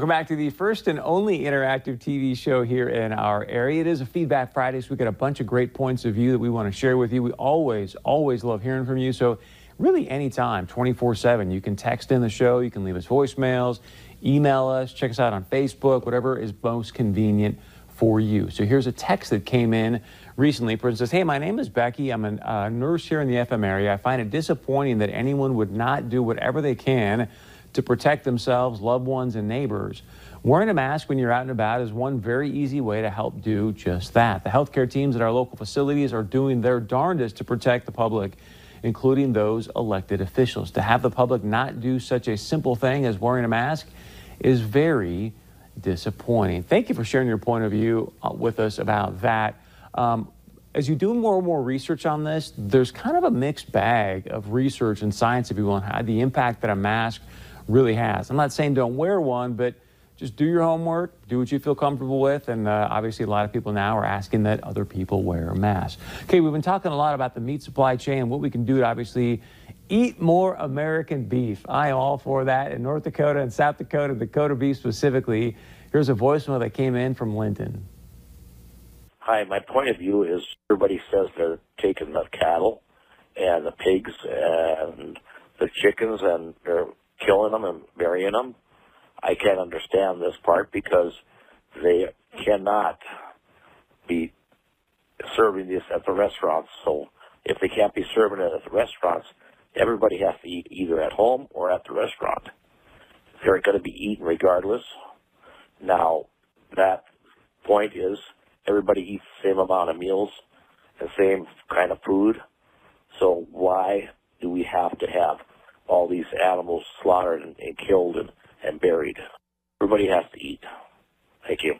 Welcome back to the first and only interactive TV show here in our area. It is a Feedback Friday, so we got a bunch of great points of view that we want to share with you. We always, always love hearing from you. So really anytime, 24-7, you can text in the show, you can leave us voicemails, email us, check us out on Facebook, whatever is most convenient for you. So here's a text that came in recently. person says, hey, my name is Becky. I'm a uh, nurse here in the FM area. I find it disappointing that anyone would not do whatever they can to protect themselves, loved ones, and neighbors. Wearing a mask when you're out and about is one very easy way to help do just that. The healthcare teams at our local facilities are doing their darndest to protect the public, including those elected officials. To have the public not do such a simple thing as wearing a mask is very disappointing. Thank you for sharing your point of view uh, with us about that. Um, as you do more and more research on this, there's kind of a mixed bag of research and science, if you will, on the impact that a mask really has. I'm not saying don't wear one, but just do your homework, do what you feel comfortable with, and uh, obviously a lot of people now are asking that other people wear a mask. Okay, we've been talking a lot about the meat supply chain and what we can do to obviously eat more American beef. I am all for that in North Dakota and South Dakota, Dakota beef specifically. Here's a voicemail that came in from Linton. Hi, my point of view is everybody says they're taking the cattle and the pigs and the chickens and they're killing them and burying them. I can't understand this part because they cannot be serving this at the restaurants. So if they can't be serving it at the restaurants, everybody has to eat either at home or at the restaurant. They're going to be eaten regardless. Now, that point is everybody eats the same amount of meals the same kind of food. So why do we have to have all these animals slaughtered and, and killed and, and buried. Everybody has to eat. Thank you.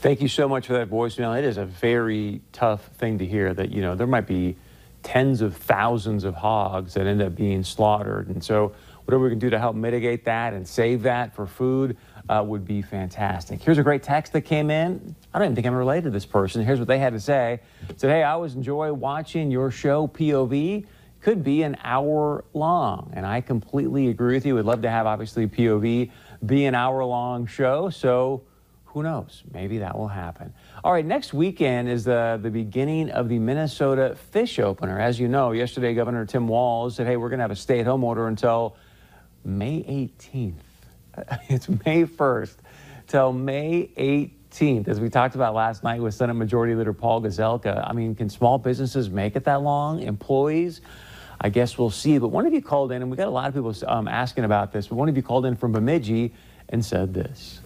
Thank you so much for that voicemail. It is a very tough thing to hear that, you know, there might be tens of thousands of hogs that end up being slaughtered. And so whatever we can do to help mitigate that and save that for food uh, would be fantastic. Here's a great text that came in. I don't even think I'm related to this person. Here's what they had to say. Said, hey, I always enjoy watching your show, POV could be an hour long. And I completely agree with you. We'd love to have, obviously, POV be an hour long show. So who knows? Maybe that will happen. All right, next weekend is the, the beginning of the Minnesota Fish Opener. As you know, yesterday Governor Tim Walz said, hey, we're going to have a stay at home order until May 18th. It's May 1st till May 18th. As we talked about last night with Senate Majority Leader Paul Gazelka, I mean, can small businesses make it that long? Employees? I guess we'll see. But one of you called in, and we got a lot of people um, asking about this, but one of you called in from Bemidji and said this.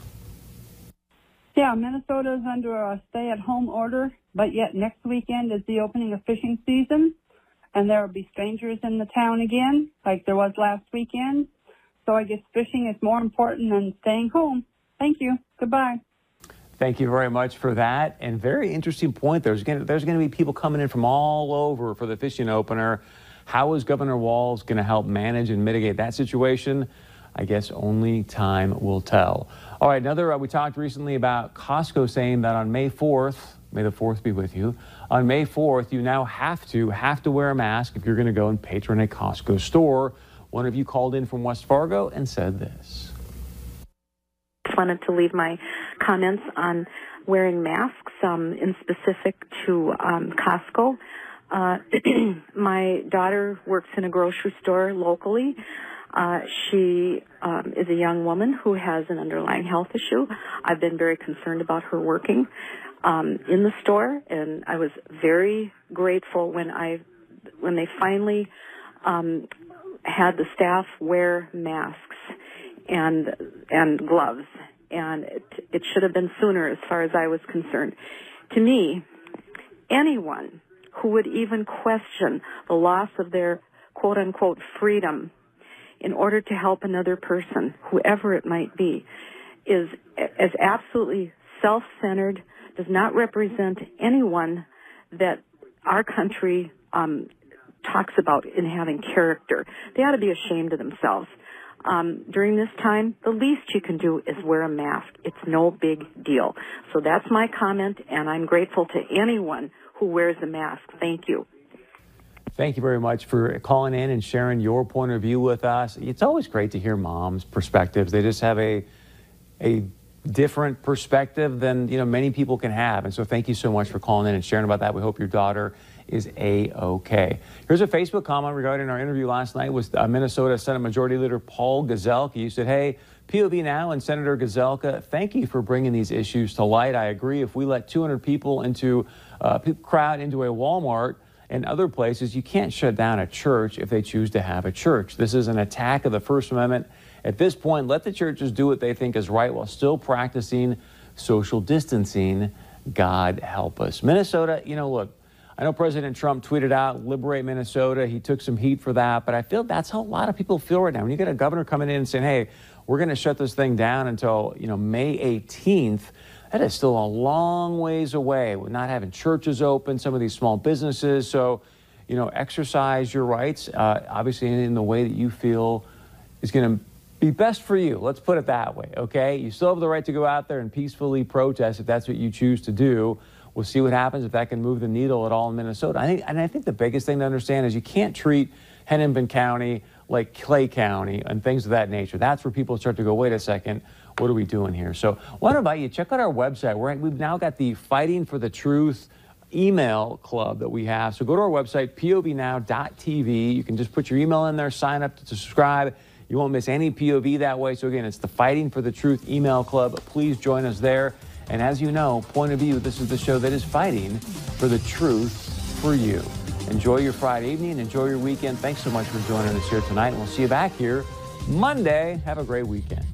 Yeah, Minnesota is under a stay-at-home order, but yet next weekend is the opening of fishing season, and there will be strangers in the town again, like there was last weekend. So I guess fishing is more important than staying home. Thank you. Goodbye. Thank you very much for that. And very interesting point. There's going to, there's going to be people coming in from all over for the fishing opener. How is Governor Walz going to help manage and mitigate that situation? I guess only time will tell. All right, another, uh, we talked recently about Costco saying that on May 4th, may the 4th be with you, on May 4th, you now have to, have to wear a mask if you're going to go and patron a Costco store. One of you called in from West Fargo and said this. Just wanted to leave my comments on wearing masks, um, in specific to um, Costco. Uh, my daughter works in a grocery store locally. Uh, she um, is a young woman who has an underlying health issue. I've been very concerned about her working um, in the store, and I was very grateful when I when they finally um, had the staff wear masks and and gloves, and it, it should have been sooner as far as I was concerned. To me, anyone who would even question the loss of their quote unquote freedom in order to help another person, whoever it might be, is, is absolutely self-centered, does not represent anyone that our country um, talks about in having character. They ought to be ashamed of themselves. Um, during this time, the least you can do is wear a mask. It's no big deal. So that's my comment, and I'm grateful to anyone who wears a mask. Thank you. Thank you very much for calling in and sharing your point of view with us. It's always great to hear moms' perspectives. They just have a a different perspective than you know many people can have. And so thank you so much for calling in and sharing about that. We hope your daughter is a-okay. Here's a Facebook comment regarding our interview last night with uh, Minnesota Senate Majority Leader Paul Gazelka. You said, hey, POV now and Senator Gazelka, thank you for bringing these issues to light. I agree. If we let 200 people into uh, crowd into a Walmart and other places, you can't shut down a church if they choose to have a church. This is an attack of the First Amendment. At this point, let the churches do what they think is right while still practicing social distancing. God help us. Minnesota, you know, look, I know President Trump tweeted out, liberate Minnesota. He took some heat for that, but I feel that's how a lot of people feel right now. When you get a governor coming in and saying, hey, we're going to shut this thing down until, you know, May 18th, that is still a long ways away. We're not having churches open, some of these small businesses. So, you know, exercise your rights, uh, obviously in the way that you feel is going to be best for you. Let's put it that way, okay? You still have the right to go out there and peacefully protest if that's what you choose to do. We'll see what happens if that can move the needle at all in Minnesota. I think, and I think the biggest thing to understand is you can't treat Hennepin County like Clay County and things of that nature. That's where people start to go, wait a second, what are we doing here? So, what about you? Check out our website. We're, we've now got the Fighting for the Truth email club that we have. So, go to our website, povnow.tv. You can just put your email in there, sign up to subscribe. You won't miss any POV that way. So, again, it's the Fighting for the Truth email club. Please join us there. And as you know, Point of View, this is the show that is fighting for the truth for you. Enjoy your Friday evening. Enjoy your weekend. Thanks so much for joining us here tonight. We'll see you back here Monday. Have a great weekend.